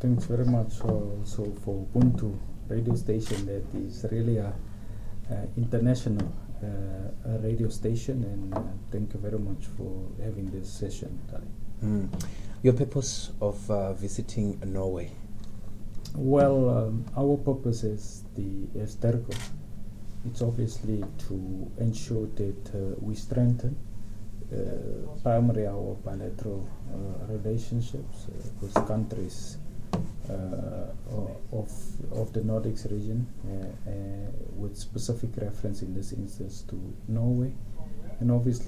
Thanks very much also for Ubuntu radio station that is really a, a international uh, radio station and uh, thank you very much for having this session. Mm. Your purpose of uh, visiting Norway? Well, um, our purpose is the is Tergo. It's obviously to ensure that uh, we strengthen uh, primarily our bilateral uh, relationships uh, with countries uh, of of the Nordics region, uh, uh, with specific reference in this instance to Norway, and obviously